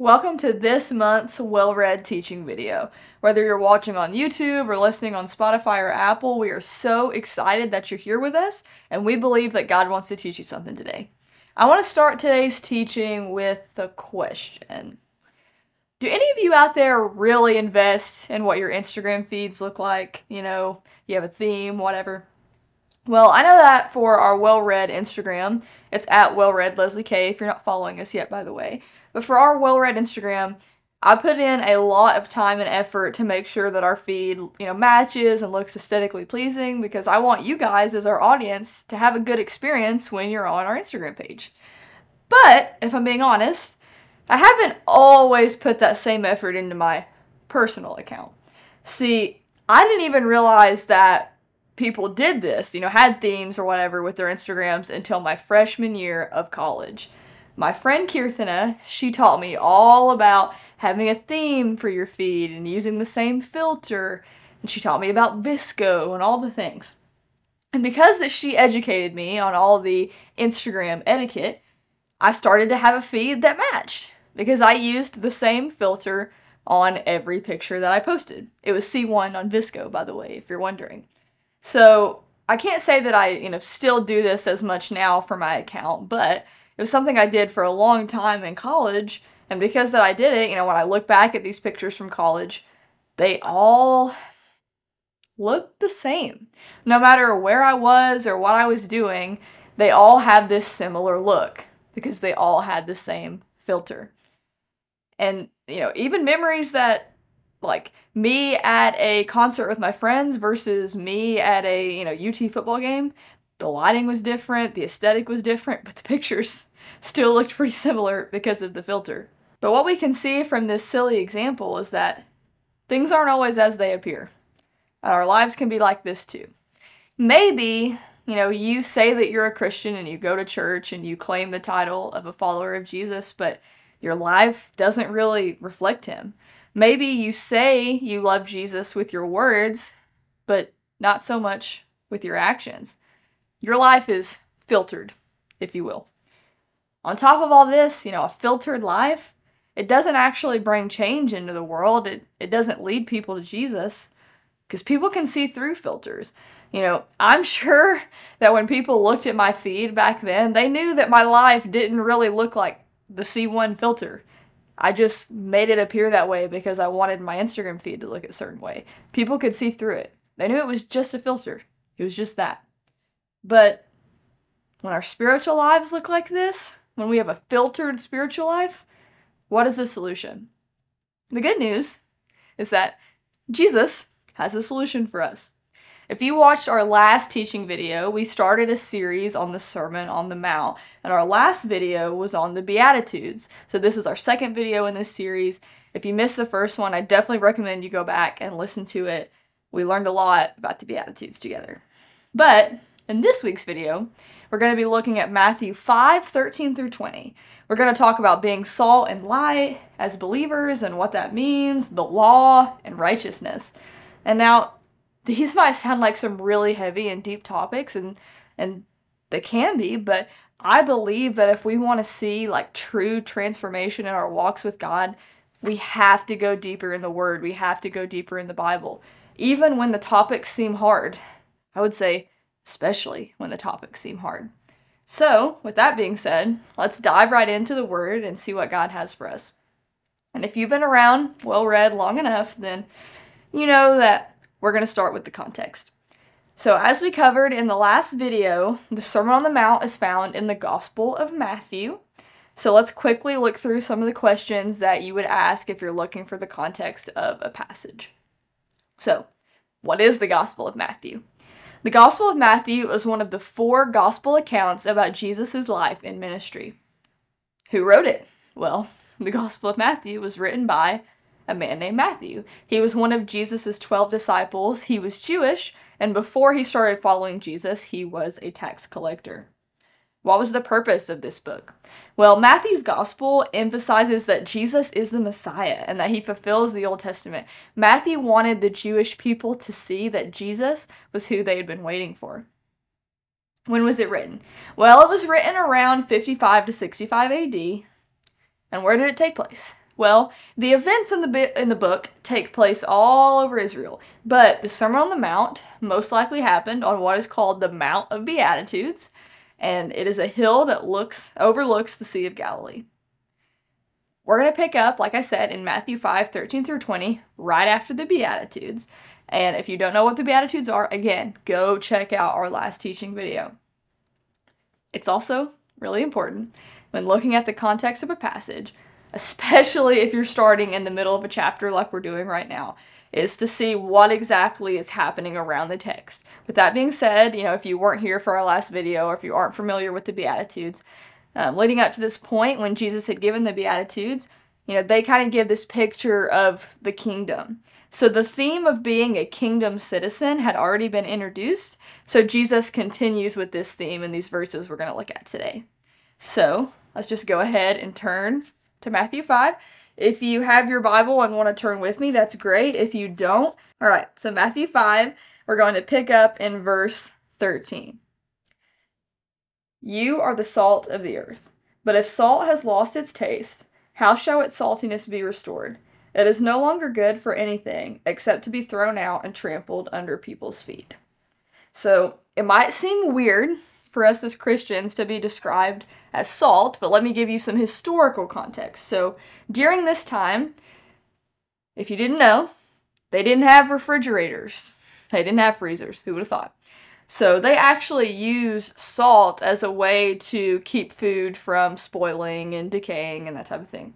Welcome to this month's well read teaching video. Whether you're watching on YouTube or listening on Spotify or Apple, we are so excited that you're here with us, and we believe that God wants to teach you something today. I want to start today's teaching with a question Do any of you out there really invest in what your Instagram feeds look like? You know, you have a theme, whatever. Well, I know that for our well read Instagram, it's at well read Leslie K. If you're not following us yet, by the way. But for our well read Instagram, I put in a lot of time and effort to make sure that our feed, you know, matches and looks aesthetically pleasing because I want you guys as our audience to have a good experience when you're on our Instagram page. But if I'm being honest, I haven't always put that same effort into my personal account. See, I didn't even realize that people did this, you know, had themes or whatever with their Instagrams until my freshman year of college. My friend Kirthana, she taught me all about having a theme for your feed and using the same filter. And she taught me about VSCO and all the things. And because that she educated me on all the Instagram etiquette, I started to have a feed that matched because I used the same filter on every picture that I posted. It was C1 on VSCO, by the way, if you're wondering. So I can't say that I, you know, still do this as much now for my account, but it was something I did for a long time in college. And because that I did it, you know, when I look back at these pictures from college, they all look the same. No matter where I was or what I was doing, they all had this similar look because they all had the same filter. And, you know, even memories that like me at a concert with my friends versus me at a, you know, UT football game, the lighting was different, the aesthetic was different, but the pictures still looked pretty similar because of the filter. But what we can see from this silly example is that things aren't always as they appear. Our lives can be like this too. Maybe, you know, you say that you're a Christian and you go to church and you claim the title of a follower of Jesus, but your life doesn't really reflect him. Maybe you say you love Jesus with your words, but not so much with your actions. Your life is filtered, if you will. On top of all this, you know, a filtered life, it doesn't actually bring change into the world. It, it doesn't lead people to Jesus because people can see through filters. You know, I'm sure that when people looked at my feed back then, they knew that my life didn't really look like the C1 filter. I just made it appear that way because I wanted my Instagram feed to look a certain way. People could see through it. They knew it was just a filter. It was just that. But when our spiritual lives look like this, when we have a filtered spiritual life, what is the solution? The good news is that Jesus has a solution for us. If you watched our last teaching video, we started a series on the Sermon on the Mount, and our last video was on the Beatitudes. So, this is our second video in this series. If you missed the first one, I definitely recommend you go back and listen to it. We learned a lot about the Beatitudes together. But in this week's video, we're going to be looking at Matthew 5 13 through 20. We're going to talk about being salt and light as believers and what that means, the law, and righteousness. And now, these might sound like some really heavy and deep topics, and, and they can be, but I believe that if we want to see like true transformation in our walks with God, we have to go deeper in the Word. We have to go deeper in the Bible. Even when the topics seem hard, I would say especially when the topics seem hard. So, with that being said, let's dive right into the Word and see what God has for us. And if you've been around, well read long enough, then you know that we're going to start with the context. So, as we covered in the last video, the Sermon on the Mount is found in the Gospel of Matthew. So, let's quickly look through some of the questions that you would ask if you're looking for the context of a passage. So, what is the Gospel of Matthew? The Gospel of Matthew is one of the four gospel accounts about Jesus' life and ministry. Who wrote it? Well, the Gospel of Matthew was written by a man named Matthew. He was one of Jesus' 12 disciples. He was Jewish, and before he started following Jesus, he was a tax collector. What was the purpose of this book? Well, Matthew's gospel emphasizes that Jesus is the Messiah and that he fulfills the Old Testament. Matthew wanted the Jewish people to see that Jesus was who they had been waiting for. When was it written? Well, it was written around 55 to 65 AD. And where did it take place? Well, the events in the bi- in the book take place all over Israel, but the Sermon on the Mount most likely happened on what is called the Mount of Beatitudes, and it is a hill that looks overlooks the Sea of Galilee. We're going to pick up, like I said, in Matthew 5 13 through 20, right after the Beatitudes. And if you don't know what the Beatitudes are, again, go check out our last teaching video. It's also really important when looking at the context of a passage, especially if you're starting in the middle of a chapter like we're doing right now, is to see what exactly is happening around the text. With that being said, you know, if you weren't here for our last video or if you aren't familiar with the Beatitudes, um, leading up to this point when Jesus had given the Beatitudes, you know, they kind of give this picture of the kingdom. So the theme of being a kingdom citizen had already been introduced. So Jesus continues with this theme in these verses we're going to look at today. So let's just go ahead and turn to Matthew 5. If you have your Bible and want to turn with me, that's great. If you don't, all right, so Matthew 5, we're going to pick up in verse 13. You are the salt of the earth. But if salt has lost its taste, how shall its saltiness be restored? It is no longer good for anything except to be thrown out and trampled under people's feet. So it might seem weird for us as Christians to be described as salt, but let me give you some historical context. So during this time, if you didn't know, they didn't have refrigerators, they didn't have freezers. Who would have thought? So they actually use salt as a way to keep food from spoiling and decaying and that type of thing.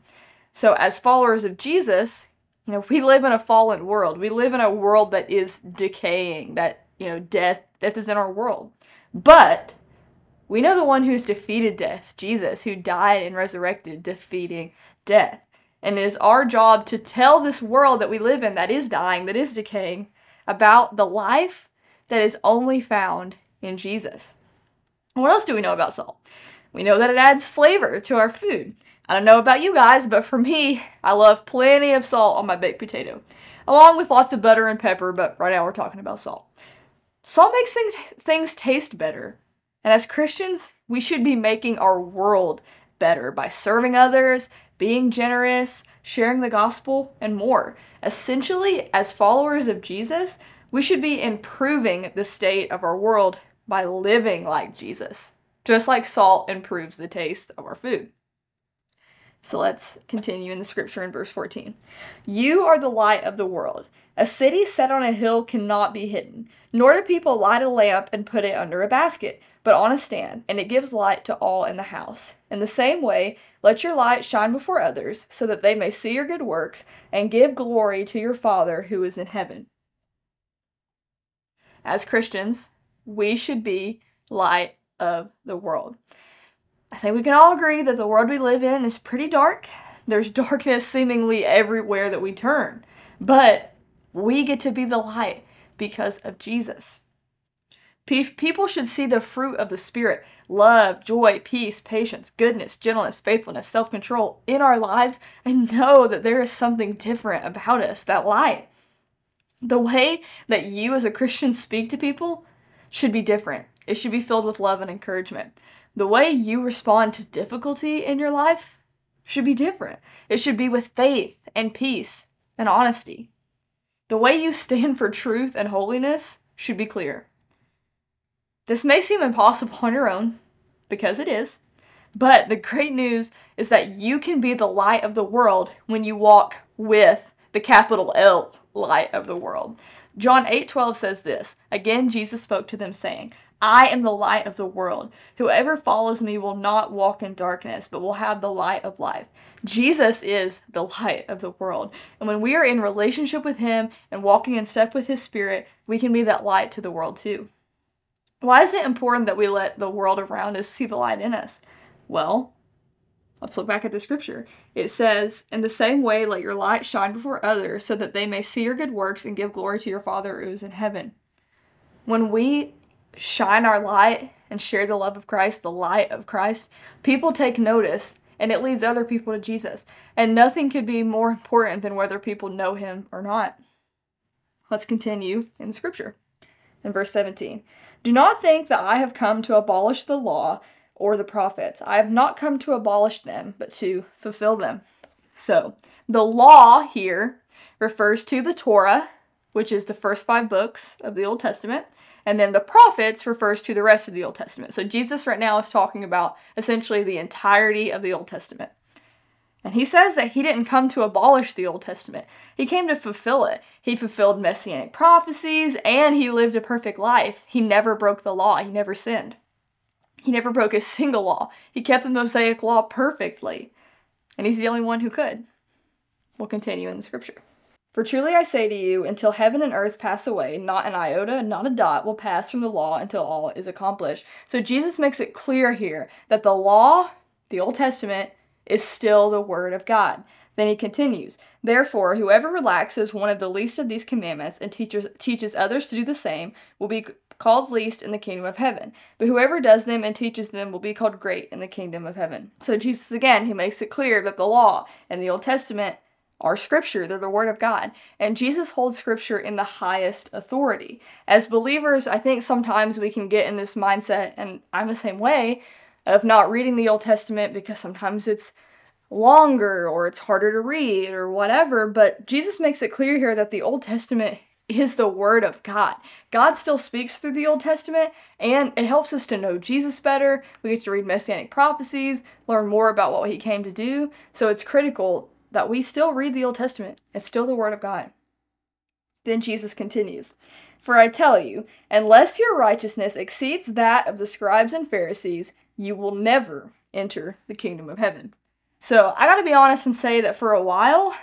So, as followers of Jesus, you know, we live in a fallen world. We live in a world that is decaying, that, you know, death death is in our world. But we know the one who's defeated death, Jesus, who died and resurrected, defeating death. And it is our job to tell this world that we live in, that is dying, that is decaying, about the life that is only found in Jesus. What else do we know about salt? We know that it adds flavor to our food. I don't know about you guys, but for me, I love plenty of salt on my baked potato, along with lots of butter and pepper, but right now we're talking about salt. Salt makes things, things taste better. And as Christians, we should be making our world better by serving others, being generous, sharing the gospel, and more. Essentially, as followers of Jesus, we should be improving the state of our world by living like Jesus, just like salt improves the taste of our food. So let's continue in the scripture in verse 14. You are the light of the world. A city set on a hill cannot be hidden, nor do people light a lamp and put it under a basket, but on a stand, and it gives light to all in the house. In the same way, let your light shine before others, so that they may see your good works and give glory to your Father who is in heaven. As Christians, we should be light of the world. I think we can all agree that the world we live in is pretty dark. There's darkness seemingly everywhere that we turn. But we get to be the light because of Jesus. People should see the fruit of the Spirit love, joy, peace, patience, goodness, gentleness, faithfulness, self control in our lives and know that there is something different about us, that light. The way that you as a Christian speak to people should be different. It should be filled with love and encouragement the way you respond to difficulty in your life should be different. It should be with faith and peace and honesty. The way you stand for truth and holiness should be clear. This may seem impossible on your own, because it is, but the great news is that you can be the light of the world when you walk with the capital L light of the world. John 8:12 says this. Again Jesus spoke to them saying, I am the light of the world. Whoever follows me will not walk in darkness, but will have the light of life. Jesus is the light of the world. And when we are in relationship with Him and walking in step with His Spirit, we can be that light to the world too. Why is it important that we let the world around us see the light in us? Well, let's look back at the scripture. It says, In the same way, let your light shine before others, so that they may see your good works and give glory to your Father who is in heaven. When we shine our light and share the love of Christ, the light of Christ, people take notice and it leads other people to Jesus. And nothing could be more important than whether people know him or not. Let's continue in scripture. In verse 17, do not think that I have come to abolish the law or the prophets. I have not come to abolish them, but to fulfill them. So, the law here refers to the Torah, which is the first five books of the Old Testament, and then the prophets refers to the rest of the Old Testament. So, Jesus right now is talking about essentially the entirety of the Old Testament. And he says that he didn't come to abolish the Old Testament. He came to fulfill it. He fulfilled messianic prophecies and he lived a perfect life. He never broke the law, he never sinned. He never broke a single law. He kept the Mosaic law perfectly. And he's the only one who could. We'll continue in the scripture. For truly I say to you, until heaven and earth pass away, not an iota, not a dot will pass from the law until all is accomplished. So Jesus makes it clear here that the law, the Old Testament, is still the word of God. Then he continues, Therefore, whoever relaxes one of the least of these commandments and teaches, teaches others to do the same will be called least in the kingdom of heaven. But whoever does them and teaches them will be called great in the kingdom of heaven. So Jesus, again, he makes it clear that the law and the Old Testament are scripture, they're the word of God. And Jesus holds scripture in the highest authority. As believers, I think sometimes we can get in this mindset, and I'm the same way, of not reading the Old Testament because sometimes it's longer or it's harder to read or whatever. But Jesus makes it clear here that the Old Testament is the Word of God. God still speaks through the Old Testament and it helps us to know Jesus better. We get to read messianic prophecies, learn more about what He came to do. So it's critical that we still read the Old Testament. It's still the Word of God. Then Jesus continues. For I tell you, unless your righteousness exceeds that of the scribes and Pharisees, you will never enter the kingdom of heaven. So I gotta be honest and say that for a while,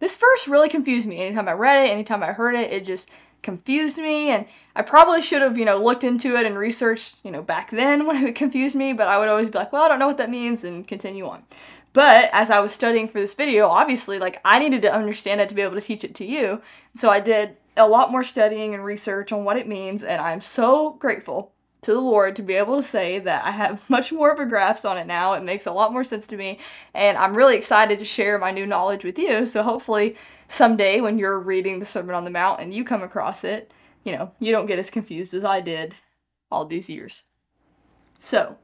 this verse really confused me. Anytime I read it, anytime I heard it, it just confused me. And I probably should have, you know, looked into it and researched, you know, back then when it confused me, but I would always be like, well, I don't know what that means and continue on. But as I was studying for this video, obviously, like, I needed to understand it to be able to teach it to you. So I did a lot more studying and research on what it means, and I'm so grateful to the Lord to be able to say that I have much more of a grasp on it now. It makes a lot more sense to me, and I'm really excited to share my new knowledge with you. So hopefully, someday when you're reading the Sermon on the Mount and you come across it, you know, you don't get as confused as I did all these years. So,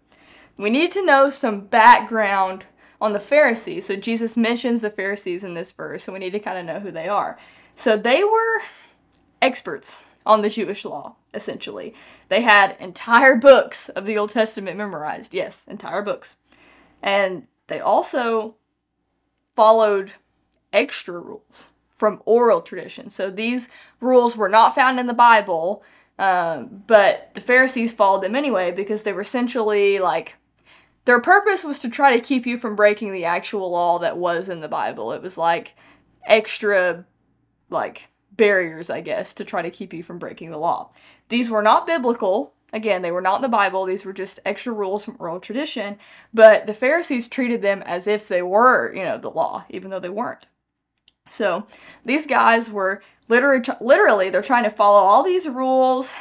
we need to know some background on the Pharisees. So, Jesus mentions the Pharisees in this verse, so we need to kind of know who they are. So, they were experts on the Jewish law, essentially. They had entire books of the Old Testament memorized. Yes, entire books. And they also followed extra rules from oral tradition. So these rules were not found in the Bible, um, but the Pharisees followed them anyway because they were essentially like their purpose was to try to keep you from breaking the actual law that was in the Bible. It was like extra, like barriers, I guess, to try to keep you from breaking the law. These were not biblical. Again, they were not in the Bible. These were just extra rules from oral tradition. But the Pharisees treated them as if they were, you know, the law, even though they weren't. So these guys were literally, literally, they're trying to follow all these rules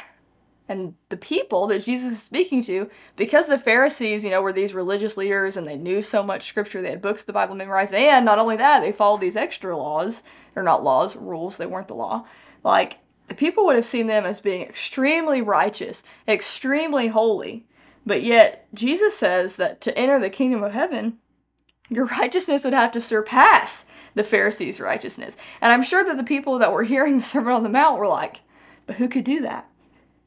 and the people that Jesus is speaking to, because the Pharisees, you know, were these religious leaders and they knew so much scripture, they had books of the Bible memorized, and not only that, they followed these extra laws, or not laws, rules, they weren't the law. Like, the people would have seen them as being extremely righteous, extremely holy. But yet, Jesus says that to enter the kingdom of heaven, your righteousness would have to surpass the Pharisees' righteousness. And I'm sure that the people that were hearing the Sermon on the Mount were like, but who could do that?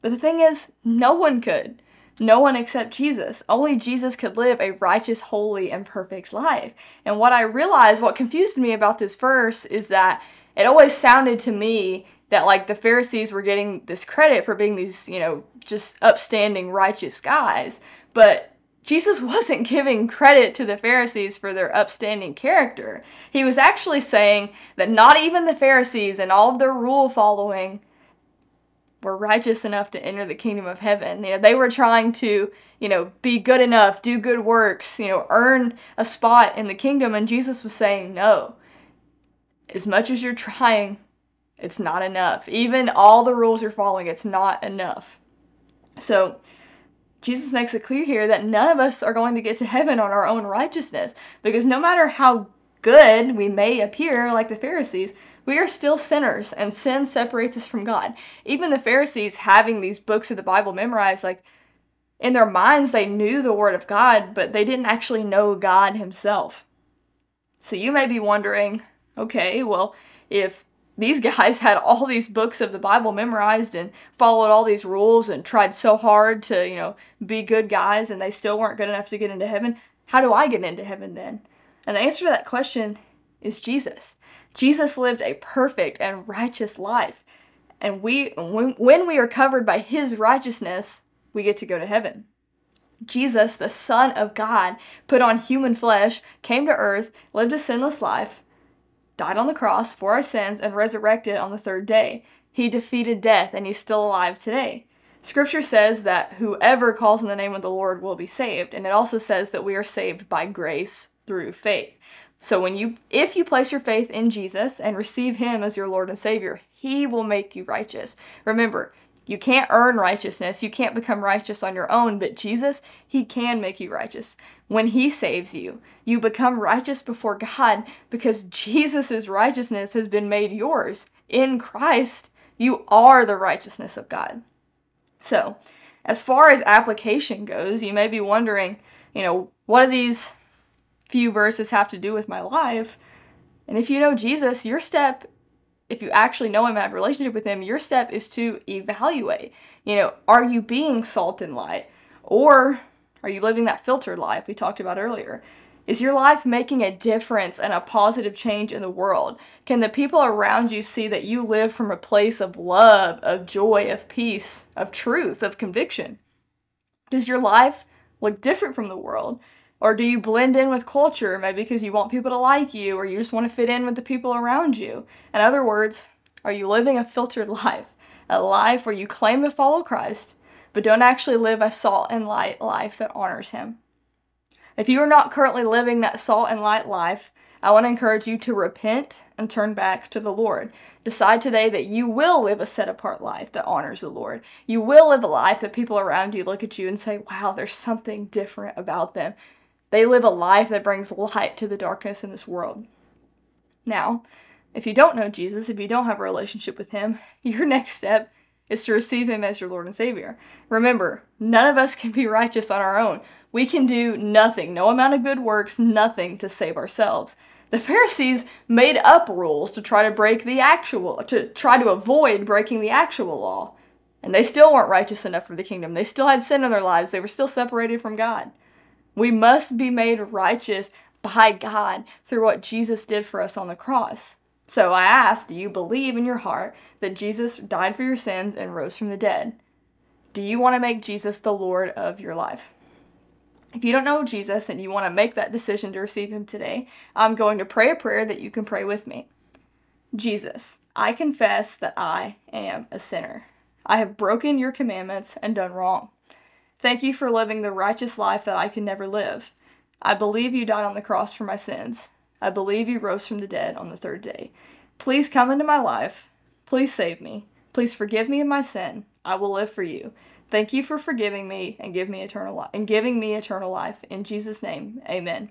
But the thing is, no one could. No one except Jesus. Only Jesus could live a righteous, holy, and perfect life. And what I realized, what confused me about this verse, is that it always sounded to me that like the Pharisees were getting this credit for being these, you know, just upstanding, righteous guys. But Jesus wasn't giving credit to the Pharisees for their upstanding character. He was actually saying that not even the Pharisees and all of their rule following were righteous enough to enter the kingdom of heaven. You know, they were trying to, you know, be good enough, do good works, you know, earn a spot in the kingdom. And Jesus was saying, no. As much as you're trying, it's not enough. Even all the rules you're following, it's not enough. So, Jesus makes it clear here that none of us are going to get to heaven on our own righteousness because no matter how good we may appear like the Pharisees, we are still sinners, and sin separates us from God. Even the Pharisees, having these books of the Bible memorized, like in their minds, they knew the Word of God, but they didn't actually know God Himself. So you may be wondering, okay, well, if these guys had all these books of the Bible memorized and followed all these rules and tried so hard to, you know, be good guys and they still weren't good enough to get into heaven. How do I get into heaven then? And the answer to that question is Jesus. Jesus lived a perfect and righteous life. And we when, we are covered by his righteousness, we get to go to heaven. Jesus, the Son of God, put on human flesh, came to earth, lived a sinless life, died on the cross for our sins, and resurrected on the third day. He defeated death, and he's still alive today. Scripture says that whoever calls on the name of the Lord will be saved, and it also says that we are saved by grace through faith. So when you if you place your faith in Jesus and receive him as your Lord and Savior, he will make you righteous. Remember, you can't earn righteousness. You can't become righteous on your own, but Jesus, He can make you righteous. When He saves you, you become righteous before God because Jesus' righteousness has been made yours. In Christ, you are the righteousness of God. So, as far as application goes, you may be wondering, you know, what do these few verses have to do with my life? And if you know Jesus, your step if you actually know him and have a relationship with him, your step is to evaluate. You know, are you being salt and light? Or are you living that filtered life we talked about earlier? Is your life making a difference and a positive change in the world? Can the people around you see that you live from a place of love, of joy, of peace, of truth, of conviction? Does your life look different from the world? Or do you blend in with culture, maybe because you want people to like you, or you just want to fit in with the people around you? In other words, are you living a filtered life? A life where you claim to follow Christ, but don't actually live a salt and light life that honors Him? If you are not currently living that salt and light life, I want to encourage you to repent and turn back to the Lord. Decide today that you will live a set apart life that honors the Lord. You will live a life that people around you look at you and say, wow, there's something different about them. They live a life that brings light to the darkness in this world. Now, if you don't know Jesus, if you don't have a relationship with Him, your next step is to receive Him as your Lord and Savior. Remember, none of us can be righteous on our own. We can do nothing, no amount of good works, nothing to save ourselves. The Pharisees made up rules to try to break the actual, to try to avoid breaking the actual law. And they still weren't righteous enough for the kingdom. They still had sin in their lives. They were still separated from God. We must be made righteous by God through what Jesus did for us on the cross. So I ask, do you believe in your heart that Jesus died for your sins and rose from the dead? Do you want to make Jesus the Lord of your life? If you don't know Jesus and you want to make that decision to receive him today, I'm going to pray a prayer that you can pray with me. Jesus, I confess that I am a sinner. I have broken your commandments and done wrong. Thank you for living the righteous life that I can never live. I believe you died on the cross for my sins. I believe you rose from the dead on the third day. Please come into my life. Please save me. Please forgive me of my sin. I will live for you. Thank you for forgiving me and give me eternal life and giving me eternal life. In Jesus' name, amen.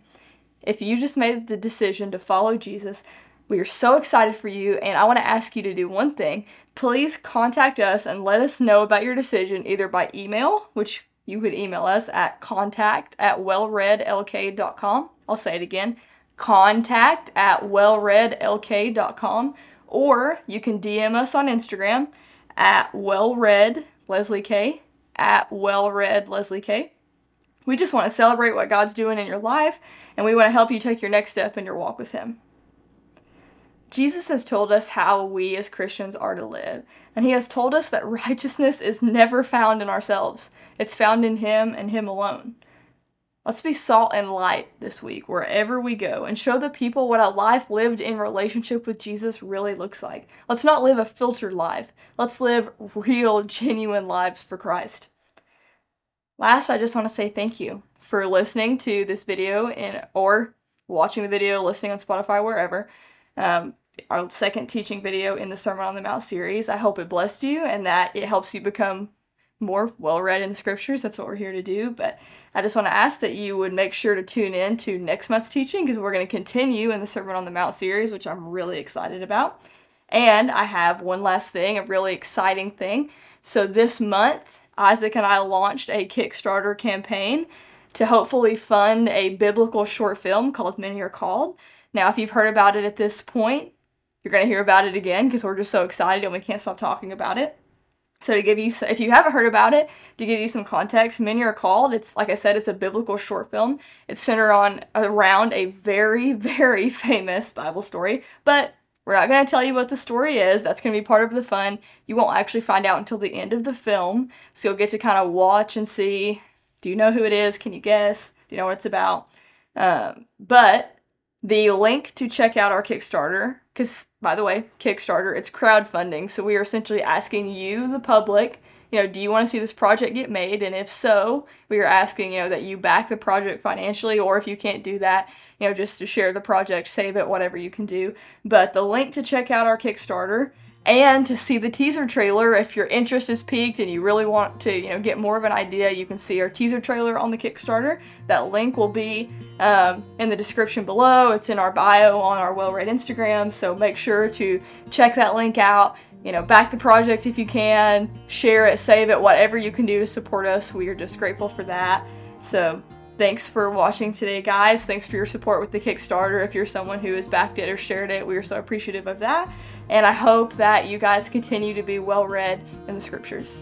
If you just made the decision to follow Jesus, we are so excited for you, and I want to ask you to do one thing. Please contact us and let us know about your decision either by email, which you could email us at contact at wellreadlk.com. I'll say it again contact at wellreadlk.com, or you can DM us on Instagram at wellread Leslie K at wellread Leslie K. We just want to celebrate what God's doing in your life, and we want to help you take your next step in your walk with Him. Jesus has told us how we as Christians are to live, and He has told us that righteousness is never found in ourselves, it's found in Him and Him alone. Let's be salt and light this week, wherever we go, and show the people what a life lived in relationship with Jesus really looks like. Let's not live a filtered life. Let's live real, genuine lives for Christ. Last, I just want to say thank you for listening to this video in, or watching the video, listening on Spotify, wherever um, our second teaching video in the Sermon on the Mount series. I hope it blessed you and that it helps you become more well read in the scriptures. That's what we're here to do. But I just want to ask that you would make sure to tune in to next month's teaching because we're going to continue in the Sermon on the Mount series, which I'm really excited about. And I have one last thing, a really exciting thing. So this month, Isaac and I launched a Kickstarter campaign to hopefully fund a biblical short film called Many Are Called. Now, if you've heard about it at this point, you're going to hear about it again because we're just so excited and we can't stop talking about it. So to give you, if you haven't heard about it, to give you some context, Many Are Called. It's like I said, it's a biblical short film. It's centered on around a very, very famous Bible story, but we're not going to tell you what the story is. That's going to be part of the fun. You won't actually find out until the end of the film. So you'll get to kind of watch and see do you know who it is? Can you guess? Do you know what it's about? Um, but the link to check out our Kickstarter, because by the way, Kickstarter, it's crowdfunding. So we are essentially asking you, the public, you know, do you want to see this project get made? And if so, we are asking, you know, that you back the project financially, or if you can't do that, you know, just to share the project, save it, whatever you can do. But the link to check out our Kickstarter and to see the teaser trailer if your interest is piqued and you really want to you know get more of an idea you can see our teaser trailer on the kickstarter that link will be um, in the description below it's in our bio on our well read instagram so make sure to check that link out you know back the project if you can share it save it whatever you can do to support us we are just grateful for that so Thanks for watching today, guys. Thanks for your support with the Kickstarter. If you're someone who has backed it or shared it, we are so appreciative of that. And I hope that you guys continue to be well read in the scriptures.